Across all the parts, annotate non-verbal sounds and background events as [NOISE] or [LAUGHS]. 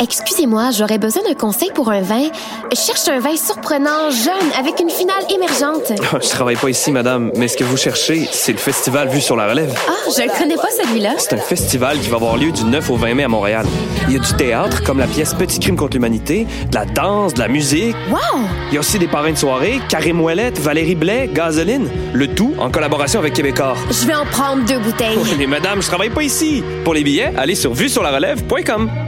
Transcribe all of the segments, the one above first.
Excusez-moi, j'aurais besoin d'un conseil pour un vin. Je cherche un vin surprenant, jeune, avec une finale émergente. je travaille pas ici, madame, mais ce que vous cherchez, c'est le festival Vue sur la Relève. Ah, je ne connais pas celui-là. C'est un festival qui va avoir lieu du 9 au 20 mai à Montréal. Il y a du théâtre, comme la pièce Petit crime contre l'humanité, de la danse, de la musique. Wow! Il y a aussi des parrains de soirée, Karim Ouellette, Valérie Blais, Gasoline. Le tout en collaboration avec Québécois. Je vais en prendre deux bouteilles. mais madame, je travaille pas ici. Pour les billets, allez sur vue-sur-la-relève.com.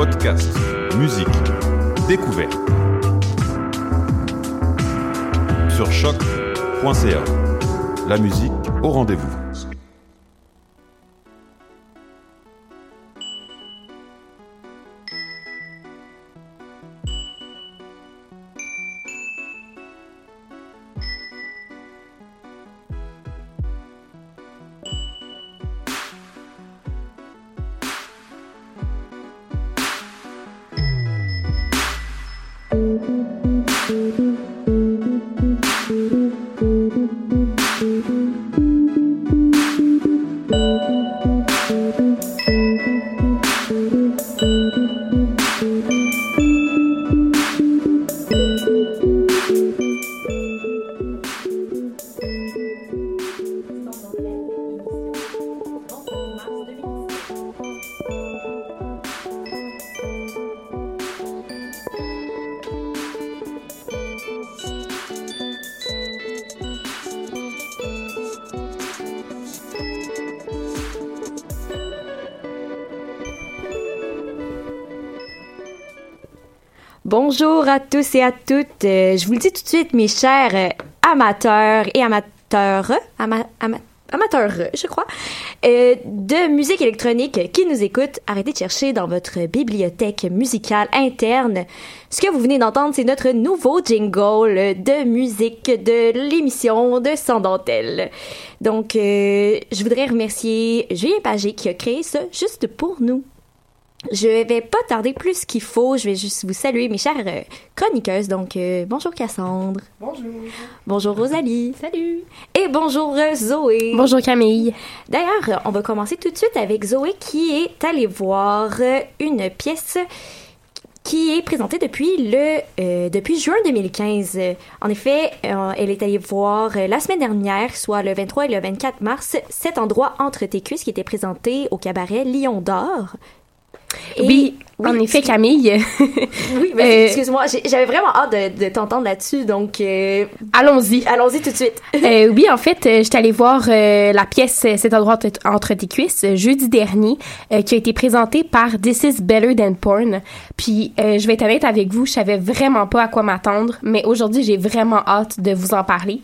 Podcast, musique, découverte. Sur choc.ca. La musique au rendez-vous. À toutes. Euh, je vous le dis tout de suite, mes chers euh, amateurs et amateurs, amateurs, je crois, euh, de musique électronique qui nous écoutent. Arrêtez de chercher dans votre bibliothèque musicale interne. Ce que vous venez d'entendre, c'est notre nouveau jingle de musique de l'émission de Sans. Donc, je voudrais remercier Julien Pagé qui a créé ça juste pour nous. Je vais pas tarder plus qu'il faut. Je vais juste vous saluer, mes chères euh, chroniqueuses. Donc, euh, bonjour Cassandre. Bonjour. Bonjour Rosalie. Salut. Et bonjour euh, Zoé. Bonjour Camille. D'ailleurs, on va commencer tout de suite avec Zoé qui est allée voir une pièce qui est présentée depuis le depuis juin 2015. En effet, elle est allée voir la semaine dernière, soit le 23 et le 24 mars, cet endroit entre tes cuisses qui était présenté au cabaret Lion d'Or oui, en effet, Camille. [LAUGHS] oui, mais euh, excuse-moi, j'avais vraiment hâte de, t'entendre là-dessus, donc euh, allons-y. Allons-y tout de suite. euh, oui, en fait, euh, j'étais allée voir la pièce Cet endroit entre tes cuisses jeudi dernier, qui a été présentée par This is Better Than Porn. Puis, je vais être honnête avec vous, je savais vraiment pas à quoi m'attendre, mais aujourd'hui, j'ai vraiment hâte de vous en parler.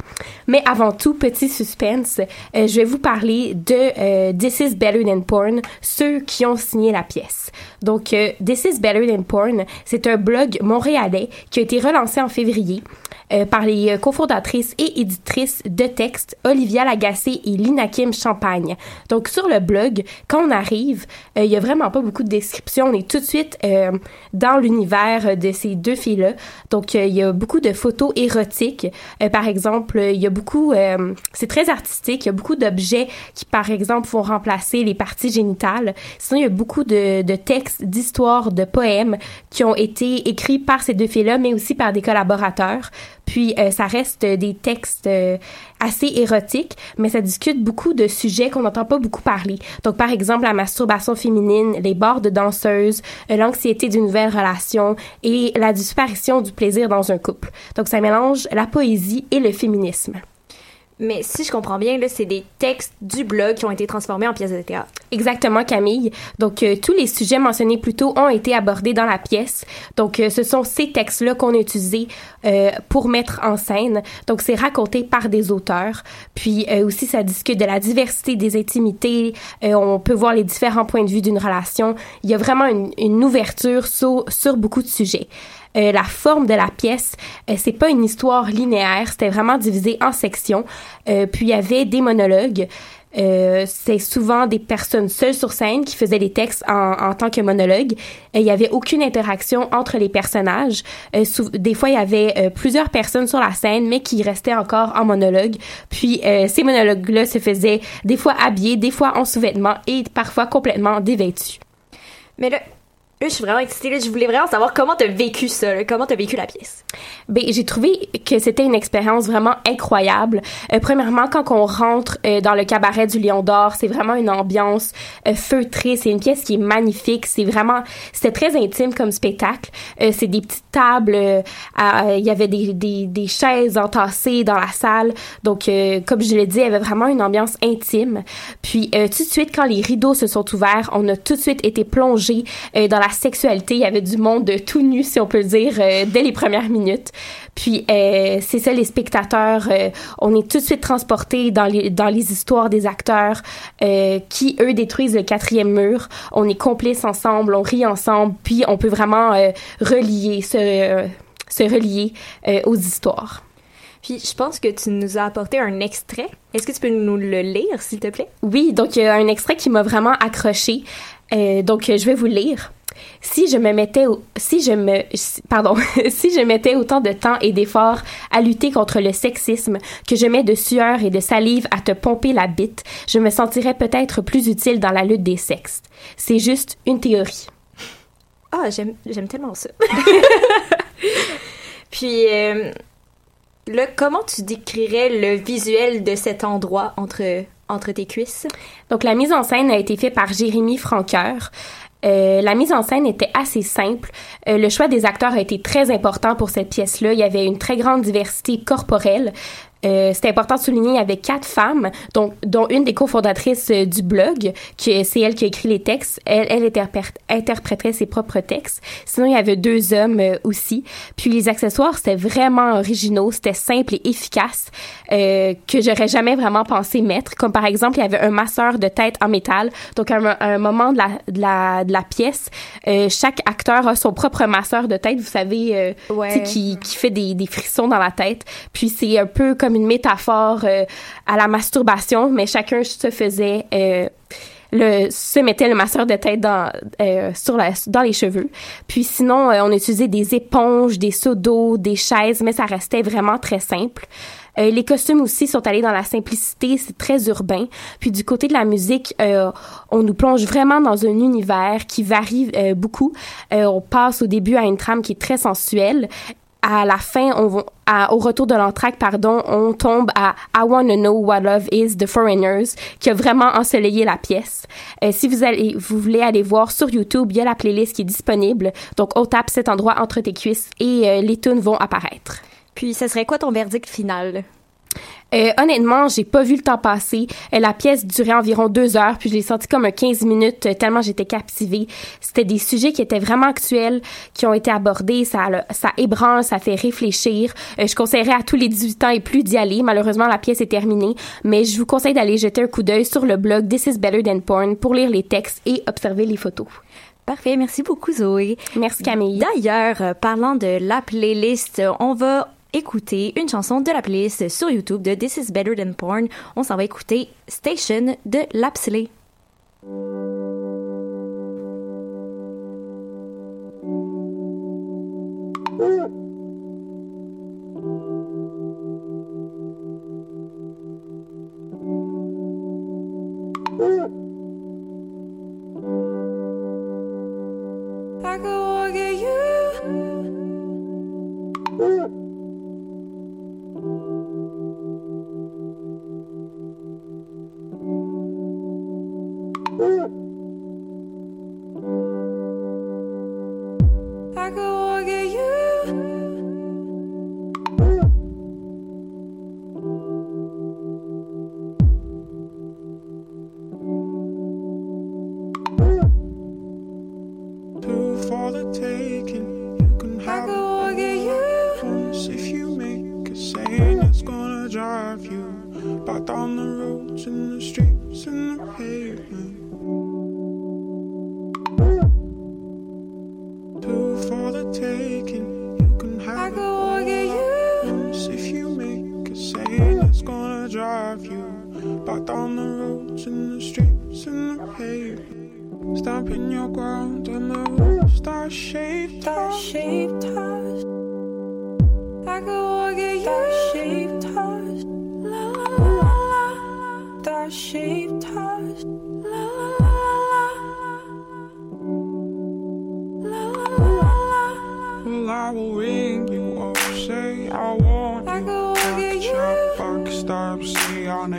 Mais avant tout, petit suspense, je vais vous parler de This is Better Than Porn, ceux qui ont signé la pièce. Donc, This is Better Than Porn, c'est un blog montréalais qui a été relancé en février. Euh, par les euh, cofondatrices et éditrices de textes Olivia Lagacé et Lina Kim Champagne. Donc sur le blog, quand on arrive, euh, il y a vraiment pas beaucoup de descriptions. On est tout de suite euh, dans l'univers de ces deux filles-là. Donc euh, il y a beaucoup de photos érotiques. Euh, par exemple, il y a beaucoup, euh, c'est très artistique. Il y a beaucoup d'objets qui, par exemple, vont remplacer les parties génitales. Sinon, il y a beaucoup de, de textes, d'histoires, de poèmes qui ont été écrits par ces deux filles-là, mais aussi par des collaborateurs. Puis euh, ça reste des textes euh, assez érotiques, mais ça discute beaucoup de sujets qu'on n'entend pas beaucoup parler. Donc par exemple la masturbation féminine, les bords de danseuses, euh, l'anxiété d'une nouvelle relation et la disparition du plaisir dans un couple. Donc ça mélange la poésie et le féminisme. Mais si je comprends bien, là, c'est des textes du blog qui ont été transformés en pièces de théâtre. Exactement, Camille. Donc, euh, tous les sujets mentionnés plus tôt ont été abordés dans la pièce. Donc, euh, ce sont ces textes-là qu'on a utilisés euh, pour mettre en scène. Donc, c'est raconté par des auteurs. Puis, euh, aussi, ça discute de la diversité des intimités. On peut voir les différents points de vue d'une relation. Il y a vraiment une, une ouverture sur, sur beaucoup de sujets. Euh, la forme de la pièce, euh, c'est pas une histoire linéaire, c'était vraiment divisé en sections. Euh, puis il y avait des monologues. Euh, c'est souvent des personnes seules sur scène qui faisaient les textes en, en tant que monologues. Euh, il y avait aucune interaction entre les personnages. Euh, des fois, il y avait euh, plusieurs personnes sur la scène, mais qui restaient encore en monologue. Puis ces monologues-là se faisaient des fois habillés, des fois en sous-vêtements et parfois complètement dévêtus. Mais là je suis vraiment excitée. Je voulais vraiment savoir comment t'as vécu ça, là, comment t'as vécu la pièce? Ben, j'ai trouvé que c'était une expérience vraiment incroyable. Euh, premièrement, quand on rentre euh, dans le cabaret du Lion d'Or, c'est vraiment une ambiance euh, feutrée. C'est une pièce qui est magnifique. C'est vraiment, c'était très intime comme spectacle. Euh, c'est des petites tables. euh, Il y avait des, des, des chaises entassées dans la salle. Donc, euh, comme je l'ai dit, il y avait vraiment une ambiance intime. Puis, tout de suite, quand les rideaux se sont ouverts, on a tout de suite été plongé dans la sexualité. Il y avait du monde de tout nu, si on peut le dire, euh, dès les premières minutes. Puis euh, c'est ça, les spectateurs, euh, on est tout de suite transportés dans les dans les histoires des acteurs qui eux détruisent le quatrième mur. On est complices ensemble, on rit ensemble, puis on peut vraiment relier se se relier aux histoires. Puis je pense que tu nous as apporté un extrait. Est-ce que tu peux nous le lire, s'il te plaît? Oui, donc il y a un extrait qui m'a vraiment accroché. Euh, donc je vais vous le lire. Si je me mettais au- si je me pardon, [LAUGHS] si je mettais autant de temps et d'efforts à lutter contre le sexisme que je mets de sueur et de salive à te pomper la bite, je me sentirais peut-être plus utile dans la lutte des sexes. C'est juste une théorie. Ah, j'aime, j'aime tellement ça. [LAUGHS] Puis, euh, là, comment tu décrirais le visuel de cet endroit entre, entre tes cuisses? Donc, la mise en scène a été faite par Jérémy Franqueur. Euh, la mise en scène était assez simple. Euh, le choix des acteurs a été très important pour cette pièce-là. Il y avait une très grande diversité corporelle. Euh, c'est important de souligner, il y avait quatre femmes, dont, dont une des cofondatrices euh, du blog, que c'est elle qui a écrit les textes. Elle, elle interpré- interpréterait ses propres textes. Sinon, il y avait deux hommes euh, aussi. Puis les accessoires, c'était vraiment originaux, c'était simple et efficace, euh, que j'aurais jamais vraiment pensé mettre. Comme par exemple, il y avait un masseur de tête en métal. Donc, à un, à un moment de la, de la, de la pièce, euh, chaque acteur a son propre masseur de tête, vous savez, euh, Ouais. qui, qui fait des, des frissons dans la tête. Puis c'est un peu comme une métaphore euh, à la masturbation, mais chacun se faisait euh, le se mettait le masseur de tête dans euh, sur la dans les cheveux. Puis sinon on utilisait des éponges, des seaux d'eau, des chaises, mais ça restait vraiment très simple. Les costumes aussi sont allés dans la simplicité, c'est très urbain. Puis du côté de la musique, on nous plonge vraiment dans un univers qui varie beaucoup. On passe au début à une trame qui est très sensuelle. À la fin, on au retour de l'entracte, pardon, on tombe à I Wanna Know What Love Is The Foreigners, qui a vraiment ensoleillé la pièce. Euh, si vous allez, vous voulez aller voir sur YouTube, il y a la playlist qui est disponible. Donc, on tape cet endroit entre tes cuisses et euh, les tunes vont apparaître. Puis, ce serait quoi ton verdict final? Euh, honnêtement, j'ai pas vu le temps passer. Euh, la pièce durait environ deux heures, puis je l'ai senti comme un 15 minutes, euh, tellement j'étais captivée. C'était des sujets qui étaient vraiment actuels, qui ont été abordés. Ça, le- ça ébranle, ça fait réfléchir. Euh, je conseillerais à tous les 18 ans et plus d'y aller. Malheureusement, la pièce est terminée, mais je vous conseille d'aller jeter un coup d'œil sur le blog This is Better Than Porn pour lire les textes et observer les photos. Parfait, merci beaucoup Zoé. Merci Camille. D'ailleurs, parlant de la playlist, on va écouter une chanson de la playlist sur YouTube de This is Better Than Porn. On s'en va écouter Station de Lapsley. taking. You can have I go it all. If you make a scene, it's gonna drive you back down the roads and the streets and the pavement. Stamping your ground and the roofs that shaped that us. Shaped us. I go get you. That shaped us. La la la la. That shaped us.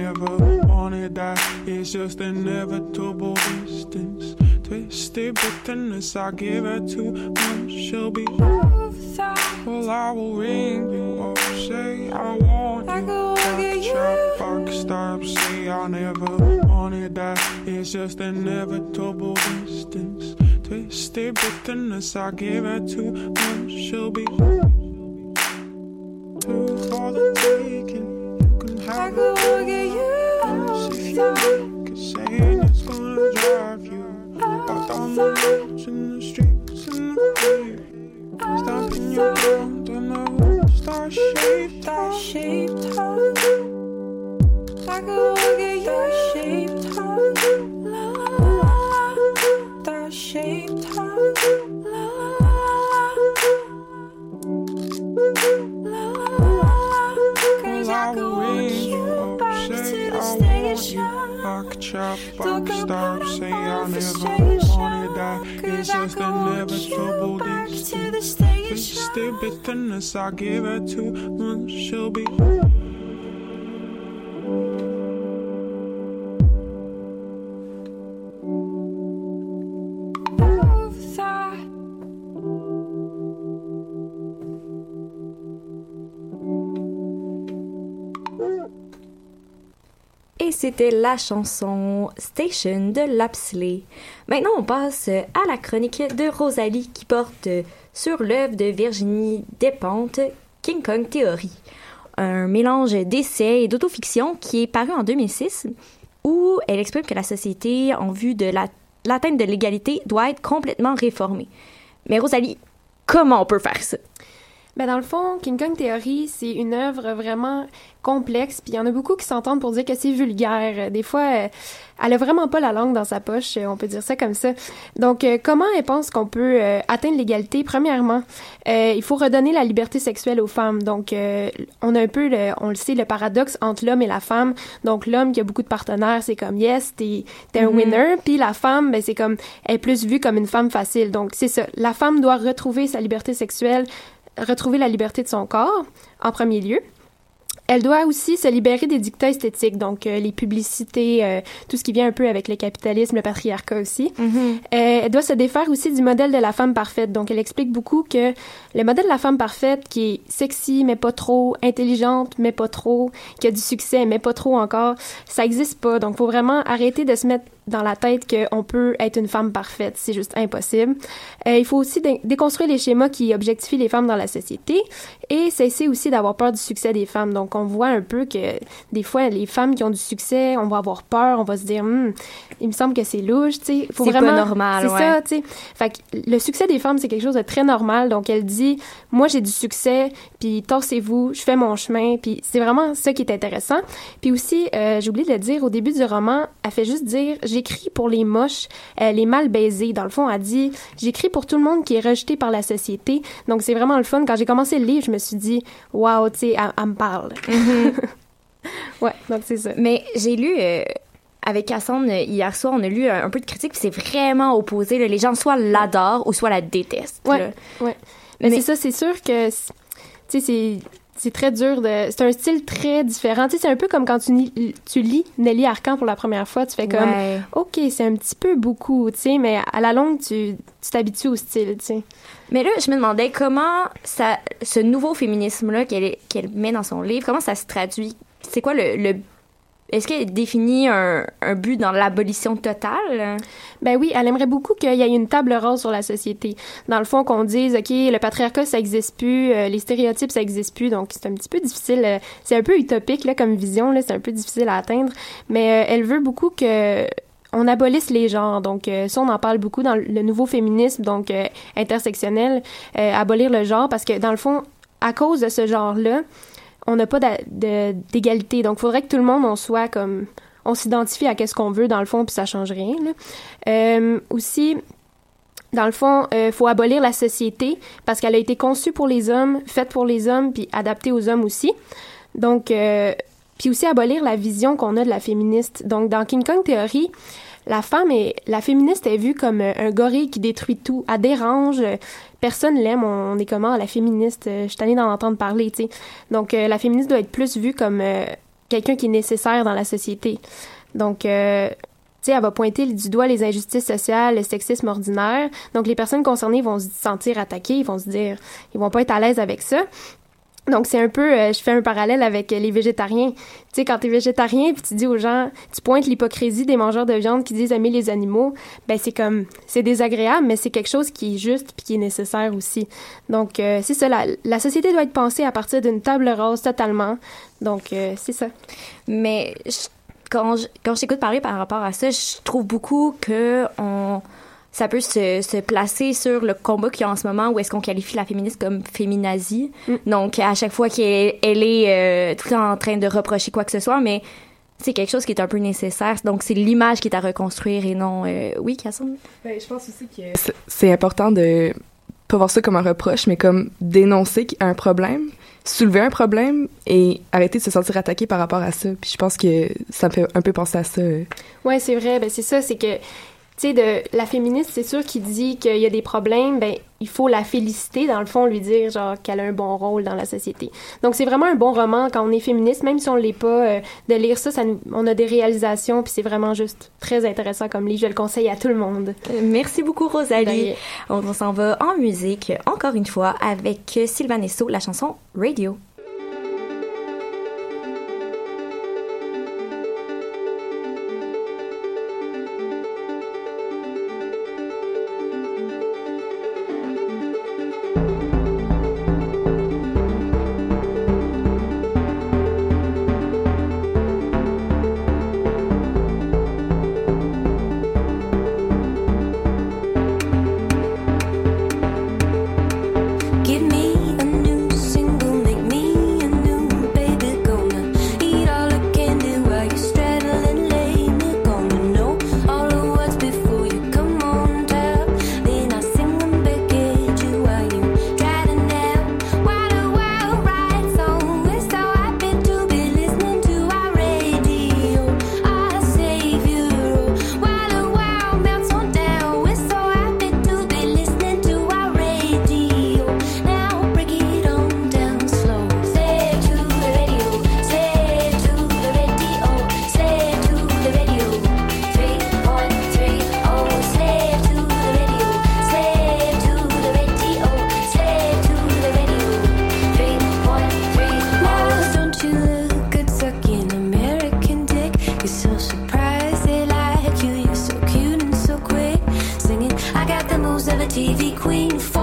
Never wanted that. It's just inevitable distance. Twisted bitterness, I give it too much. She'll be. Well, I will ring you up, say I want I you. could walk at you. Trap back, stop, say I never wanted that. It's just inevitable distance. Twisted bitterness, I give it too much. She'll be Et c'était la chanson Station de Lapsley. Maintenant, on passe à la chronique de Rosalie qui porte sur l'œuvre de Virginie Despentes, King Kong Theory. Un mélange d'essais et d'autofiction qui est paru en 2006 où elle exprime que la société en vue de la- l'atteinte de l'égalité doit être complètement réformée. Mais Rosalie, comment on peut faire ça? Ben dans le fond, King Kong Theory, c'est une œuvre vraiment complexe, puis il y en a beaucoup qui s'entendent pour dire que c'est vulgaire. Des fois, euh, elle a vraiment pas la langue dans sa poche, euh, on peut dire ça comme ça. Donc, euh, comment elle pense qu'on peut atteindre l'égalité? Premièrement, euh, il faut redonner la liberté sexuelle aux femmes. Donc, euh, on a un peu, le, on le sait, le paradoxe entre l'homme et la femme. Donc, l'homme qui a beaucoup de partenaires, c'est comme yes, t'es t'es un Mhm. winner, puis la femme, ben c'est comme elle est plus vue comme une femme facile. Donc, c'est ça. La femme doit retrouver sa liberté sexuelle retrouver la liberté de son corps, en premier lieu. Elle doit aussi se libérer des dictats esthétiques, donc euh, les publicités, euh, tout ce qui vient un peu avec le capitalisme, le patriarcat aussi. Euh, elle doit se défaire aussi du modèle de la femme parfaite. Donc, elle explique beaucoup que le modèle de la femme parfaite, qui est sexy mais pas trop, intelligente mais pas trop, qui a du succès mais pas trop encore, ça existe pas. Donc, faut vraiment arrêter de se mettre dans la tête qu'on peut être une femme parfaite. C'est juste impossible. Euh, il faut aussi dé- déconstruire les schémas qui objectifient les femmes dans la société et cesser aussi d'avoir peur du succès des femmes. Donc, on voit un peu que des fois, les femmes qui ont du succès, on va avoir peur, on va se dire, Hum, il me semble que c'est louche, tu sais. C'est pas normal, C'est ouais. ça, tu sais. Fait que le succès des femmes, c'est quelque chose de très normal. Donc, elle dit, moi, j'ai du succès, puis torsez-vous, je fais mon chemin, puis c'est vraiment ça qui est intéressant. Puis aussi, euh, j'ai oublié de le dire, au début du roman, elle fait juste dire, j'écris pour les moches, euh, les mal baisés. Dans le fond, elle dit, j'écris pour tout le monde qui est rejeté par la société. Donc, c'est vraiment le fun. Quand j'ai commencé le livre, je me suis dit, waouh, tu sais, elle, elle me parle. [LAUGHS] ouais, donc c'est ça. Mais j'ai lu euh, avec Cassandre euh, hier soir, on a lu un, un peu de critiques, puis c'est vraiment opposé. là. Les gens soit l'adorent ou soit la détestent. Ouais, ouais. Mais, c'est ça, c'est sûr que, c'est- tu sais, c'est très dur de c'est un style très différent tu sais c'est un peu comme quand tu, lis- tu lis Nelly Arcan pour la première fois tu fais comme Ouais. ok c'est un petit peu beaucoup tu sais mais à la longue tu tu t'habitues au style tu sais Mais là, je me demandais comment ça, ce nouveau féminisme-là qu'elle qu'elle met dans son livre, comment ça se traduit? C'est quoi le... le- Est-ce qu'elle définit un, un but dans l'abolition totale? Ben oui, elle aimerait beaucoup qu'il y ait une table rase sur la société. Dans le fond, qu'on dise, OK, le patriarcat, ça existe plus, euh, les stéréotypes, ça existe plus, donc c'est un petit peu difficile. euh, c'est un peu utopique, là, comme vision, là, c'est un peu difficile à atteindre. Mais euh, elle veut beaucoup que on abolisse les genres. Donc, euh, ça, on en parle beaucoup dans le nouveau féminisme, donc intersectionnel, abolir le genre, parce que dans le fond, à cause de ce genre-là, on n'a pas d'égalité. Donc, il faudrait que tout le monde, on soit comme... On s'identifie à qu'est-ce qu'on veut, dans le fond, puis ça change rien. là. Euh, aussi, dans le fond, il faut abolir la société parce qu'elle a été conçue pour les hommes, faite pour les hommes, puis adaptée aux hommes aussi. Donc, euh, puis aussi abolir la vision qu'on a de la féministe. Donc, dans King Kong Theory, la femme est, la féministe est vue comme euh, un gorille qui détruit tout, elle dérange, euh, personne l'aime, on, est comment la féministe, euh, je suis tannée d'en entendre parler, tu sais. Donc, euh, la féministe doit être plus vue comme euh, quelqu'un qui est nécessaire dans la société. Donc, tu sais, elle va pointer du doigt les injustices sociales, le sexisme ordinaire. Donc, les personnes concernées vont se sentir attaquées, ils vont se dire, ils vont pas être à l'aise avec ça. Donc, c'est un peu, euh, je fais un parallèle avec euh, les végétariens. Tu sais, quand t'es végétarien, puis tu dis aux gens, tu pointes l'hypocrisie des mangeurs de viande qui disent aimer les animaux, ben c'est comme, c'est désagréable, mais c'est quelque chose qui est juste puis qui est nécessaire aussi. Donc, euh, c'est ça, la, la société doit être pensée à partir d'une table rase totalement. Donc, euh, c'est ça. Mais je- quand je, quand je t'écoute parler par rapport à ça, je trouve beaucoup que on, ça peut se, se placer sur le combat qu'il y a en ce moment où est-ce qu'on qualifie la féministe comme féminazie. Donc, à chaque fois qu'elle elle est euh, tout en train de reprocher quoi que ce soit, mais c'est quelque chose qui est un peu nécessaire. Donc, c'est l'image qui est à reconstruire et non... euh, oui, Cassandre? Ben, je pense aussi que c'est- important de pas voir ça comme un reproche, mais comme dénoncer qu'il y a un problème, soulever un problème et arrêter de se sentir attaqué par rapport à ça. Puis je pense que ça me fait un peu penser à ça. euh. Ouais, c'est vrai. Ben, c'est ça, c'est que, tu sais, de la féministe, c'est sûr qu'il dit qu'il y a des problèmes, ben, il faut la féliciter, dans le fond, lui dire, genre, qu'elle a un bon rôle dans la société. Donc, c'est vraiment un bon roman quand on est féministe, même si on l'est pas, euh, de lire ça, ça nous- on a des réalisations, puis c'est vraiment juste très intéressant comme livre. Je le conseille à tout le monde. Euh, Merci beaucoup, Rosalie. On, on s'en va en musique, encore une fois, avec Sylvain Esso, la chanson Radio. TV queen.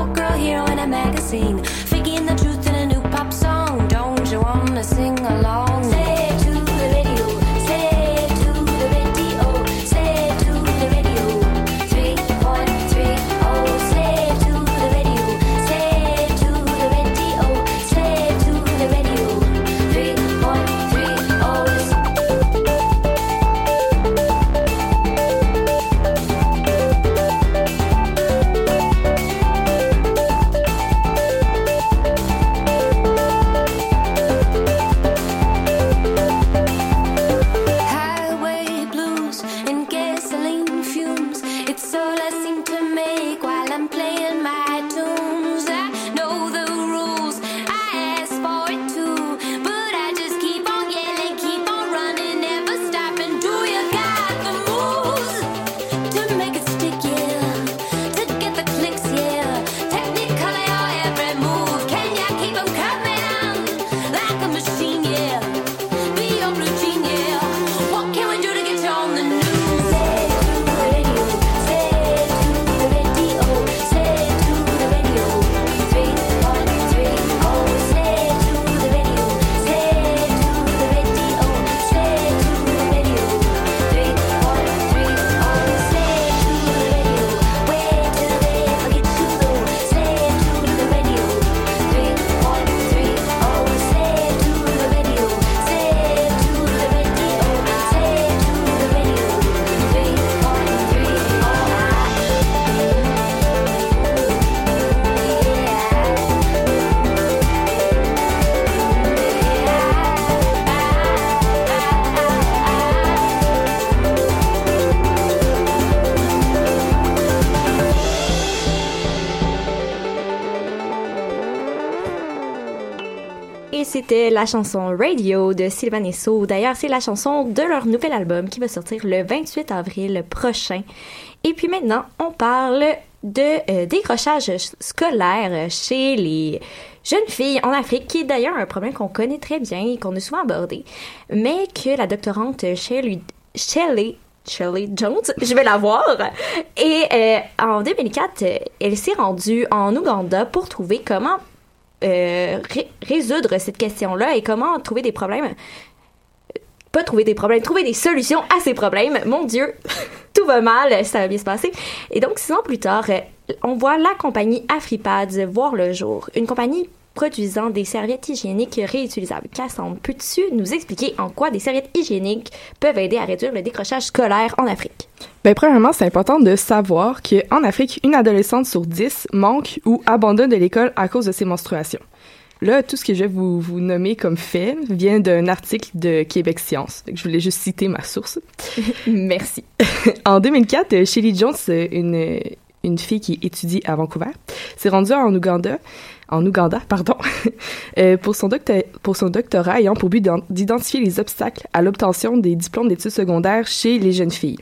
C'était la chanson Radio de Sylvain et So. D'ailleurs, c'est la chanson de leur nouvel album qui va sortir le 28 avril prochain. Et puis maintenant, on parle de euh, décrochage scolaire chez les jeunes filles en Afrique, qui est d'ailleurs un problème qu'on connaît très bien et qu'on a souvent abordé, mais que la doctorante Shelley, Shelley Shelley Jones, [LAUGHS] je vais la voir. Et euh, en 2004, euh, elle s'est rendue en Ouganda pour trouver comment euh, ré- résoudre cette question-là et comment trouver des problèmes. Pas trouver des problèmes, trouver des solutions à ces problèmes. Mon Dieu, [LAUGHS] tout va mal, ça va bien se passer. Et donc, six ans plus tard, euh, on voit la compagnie AfriPads voir le jour. Une compagnie produisant des serviettes hygiéniques réutilisables. Cassandre, peux-tu nous expliquer en quoi des serviettes hygiéniques peuvent aider à réduire le décrochage scolaire en Afrique? Ben, premièrement, c'est important de savoir qu'en Afrique, une adolescente sur dix manque ou abandonne de l'école à cause de ses menstruations. Là, tout ce que je vais vous, vous nommer comme fait vient d'un article de Québec Science. Je voulais juste citer ma source. [LAUGHS] Merci. [LAUGHS] en 2004, Shelly Jones, une, une fille qui étudie à Vancouver, s'est rendue en Ouganda, en Ouganda, pardon, [LAUGHS] euh, pour, son doctorat ayant pour but d'en- d'identifier les obstacles à l'obtention des diplômes d'études secondaires chez les jeunes filles.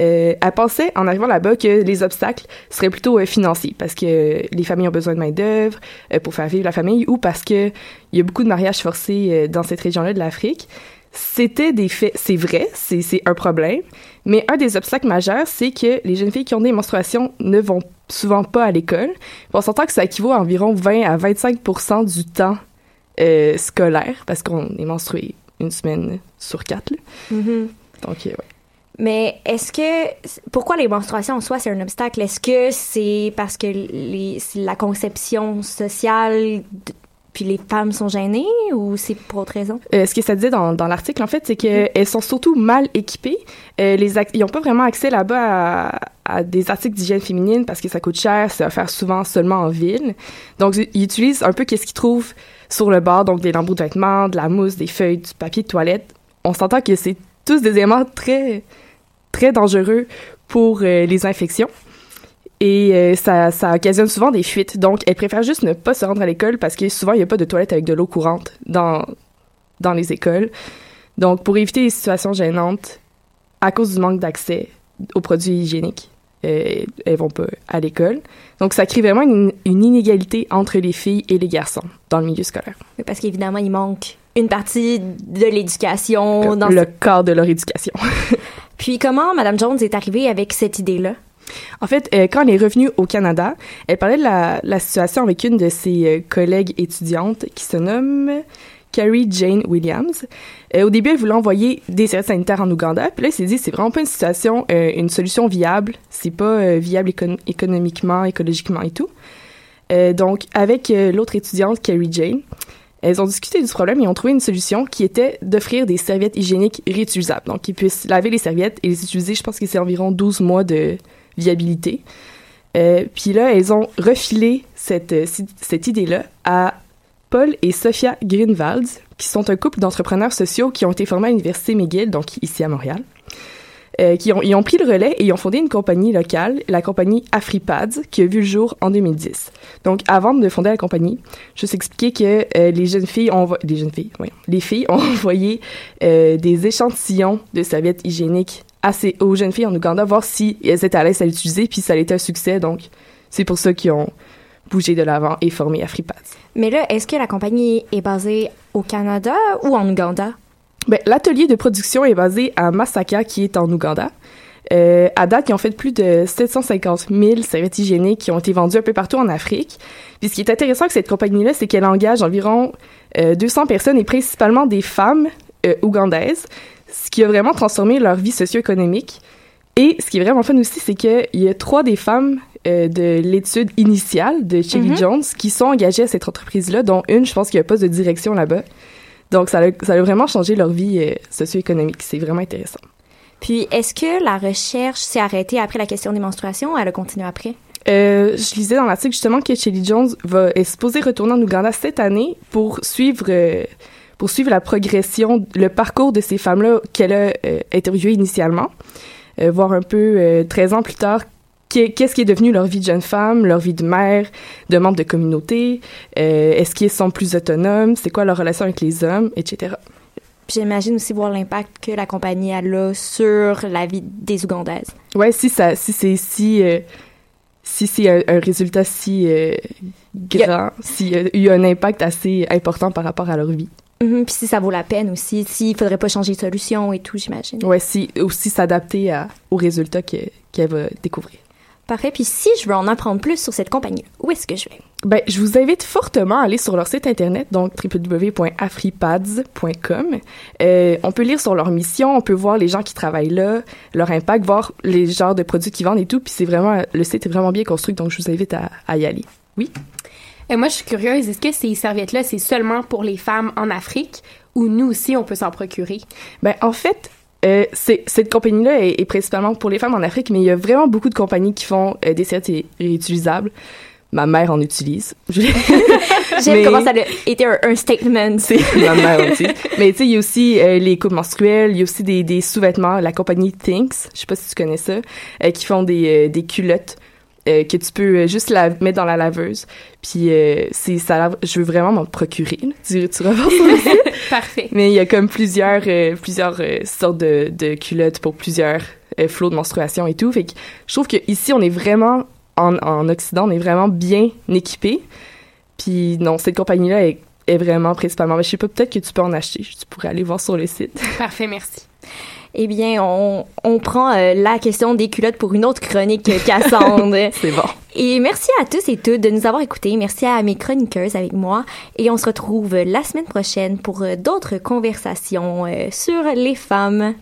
Euh, elle pensait, en arrivant là-bas, que les obstacles seraient plutôt euh, financiers, parce que les familles ont besoin de main-d'œuvre pour faire vivre la famille, ou parce que il y a beaucoup de mariages forcés dans cette région-là de l'Afrique. C'était des faits, c'est vrai, c'est un problème, mais un des obstacles majeurs, c'est que les jeunes filles qui ont des menstruations ne vont souvent pas à l'école. On s'entend que ça équivaut à environ 20 à 25% du temps euh, scolaire, parce qu'on est menstrué une semaine sur quatre. là. Mhm. Donc, euh, ouais. Mais est-ce que pourquoi les menstruations en soi c'est un obstacle? Est-ce que c'est parce que les, la conception sociale puis les femmes sont gênées ou c'est pour autre raison? Euh, ce que ça disait dans, dans l'article, en fait, c'est qu'elles sont surtout mal équipées. Euh, les ils n'ont pas vraiment accès là-bas à, à des articles d'hygiène féminine parce que ça coûte cher, c'est offert souvent seulement en ville. Donc, ils utilisent un peu qu'est-ce qu'ils trouvent sur le bord, donc des lambeaux de vêtements, de la mousse, des feuilles, du papier de toilette. On s'entend que c'est tous des éléments très, très dangereux pour euh, les infections. Et euh, ça, ça occasionne souvent des fuites. Donc, elles préfèrent juste ne pas se rendre à l'école parce que souvent, il n'y a pas de toilette avec de l'eau courante dans, dans les écoles. Donc, pour éviter les situations gênantes, à cause du manque d'accès aux produits hygiéniques, euh, elles vont pas à l'école. Donc, ça crée vraiment une, une inégalité entre les filles et les garçons dans le milieu scolaire. Oui, Parce qu'évidemment il manque une partie de l'éducation dans le ce- cadre de leur éducation. [LAUGHS] Puis comment Madame Jones est arrivée avec cette idée-là? En fait, euh, quand elle est revenue au Canada, elle parlait de la, situation avec une de ses euh, collègues étudiantes qui se nomme Carrie Jane Williams. Euh, au début, elle voulait envoyer des services sanitaires en Ouganda, puis là, elle s'est dit, c'est vraiment pas une situation, une solution viable. C'est pas viable écon- économiquement, écologiquement et tout. Donc, avec l'autre étudiante, Carrie Jane, elles ont discuté du problème et ont trouvé une solution qui était d'offrir des serviettes hygiéniques réutilisables. Donc, ils puissent laver les serviettes et les utiliser, je pense que c'est environ 12 mois de viabilité. Euh, puis là, elles ont refilé cette, euh, cette idée-là à Paul et Sophia Greenwald, qui sont un couple d'entrepreneurs sociaux qui ont été formés à l'Université McGill, donc ici à Montréal. Euh, qui ont, ils ont pris le relais et ont fondé une compagnie locale, la compagnie AfriPads, qui a vu le jour en 2010. Donc, avant de fonder la compagnie, je vais expliquer que les jeunes filles ont jeunes filles, les filles ont [LAUGHS] envoyé des échantillons de serviettes hygiéniques à ces, aux jeunes filles en Ouganda, voir si elles étaient à l'aise à l'utiliser, puis ça a été un succès. Donc, c'est pour ça qu'ils ont bougé de l'avant et formé AfriPads. Mais là, est-ce que la compagnie est basée au Canada ou en Ouganda? Ben, L'atelier de production est basé à Masaka, qui est en Ouganda. Euh, à date, ils ont fait plus de 750 000 serviettes hygiéniques qui ont été vendues un peu partout en Afrique. Puis ce qui est intéressant avec cette compagnie-là, c'est qu'elle engage environ euh, 200 personnes et principalement des femmes euh, ougandaises, ce qui a vraiment transformé leur vie socio-économique. Et ce qui est vraiment fun aussi, c'est qu'il y a trois des femmes euh, de l'étude initiale de Shelly Mhm. Jones qui sont engagées à cette entreprise-là, dont une, je pense qu'il y a un poste de direction là-bas. Donc, ça a, ça a vraiment changé leur vie euh, socio-économique. C'est vraiment intéressant. Puis, est-ce que la recherche s'est arrêtée après la question des menstruations ou elle a continué après? Euh, je lisais dans l'article justement que Shelly Jones va, est supposée retourner en Ouganda cette année pour suivre, euh, pour suivre la progression, le parcours de ces femmes-là qu'elle a euh, interviewées initialement. Euh, voir un peu, euh, 13 ans plus tard, qu'est- qu'est-ce qui est devenu leur vie de jeune femme, leur vie de mère, de membre de communauté, euh, est-ce qu'ils sont plus autonomes, c'est quoi leur relation avec les hommes, etc. J'imagine aussi voir l'impact que la compagnie a là sur la vie des Ougandaises. Ouais, si ça, si c'est si, euh, si c'est un, un résultat si euh, grand, s'il y a eu un impact assez important par rapport à leur vie. Mhm, Puis si ça vaut la peine aussi, s'il faudrait pas changer de solution et tout, j'imagine. Ouais, si aussi s'adapter aux résultats que- qu'elle va découvrir. Parfait. Puis si je veux en apprendre plus sur cette compagnie, où est-ce que je vais? Ben, je vous invite fortement à aller sur leur site internet, donc www.afripads.com. Euh, on peut lire sur leur mission, on peut voir les gens qui travaillent là, leur impact, voir les genres de produits qu'ils vendent et tout. Puis c'est vraiment, le site est vraiment bien construit, donc je vous invite à, à y aller. Oui? Et moi, je suis curieuse, est-ce que ces serviettes-là, c'est seulement pour les femmes en Afrique ou nous aussi, on peut s'en procurer? Ben, en fait, euh, c'est- cette compagnie-là est, est principalement pour les femmes en Afrique, mais il y a vraiment beaucoup de compagnies qui font euh, des serviettes ré- réutilisables. Ma mère en utilise. [LAUGHS] J'aime Mais- comment ça a été un, un statement. C'est [LAUGHS] ma mère en utilise. Mais tu sais, il y a aussi euh, les coupes menstruelles, il y a aussi des, des sous-vêtements, la compagnie Thinks, je sais pas si tu connais ça, euh, qui font des, euh, des culottes euh, que tu peux euh, juste la mettre dans la laveuse. Puis euh, c'est ça, je veux vraiment m'en procurer. là. Tu, tu. [LAUGHS] Parfait. Mais il y a comme plusieurs, euh, plusieurs euh, sortes de, de culottes pour plusieurs euh, flots de menstruation et tout. Fait que je trouve que ici on est vraiment en, en Occident, on est vraiment bien équipé. Puis non, cette compagnie-là est, est vraiment principalement. Mais je sais pas, peut-être que tu peux en acheter. Tu pourrais aller voir sur le site. Parfait, merci. Eh bien, on, on prend euh, la question des culottes pour une autre chronique, euh, Cassandre. [LAUGHS] C'est bon. Et merci à tous et toutes de nous avoir écoutés. Merci à mes chroniqueuses avec moi. Et on se retrouve la semaine prochaine pour euh, d'autres conversations euh, sur les femmes.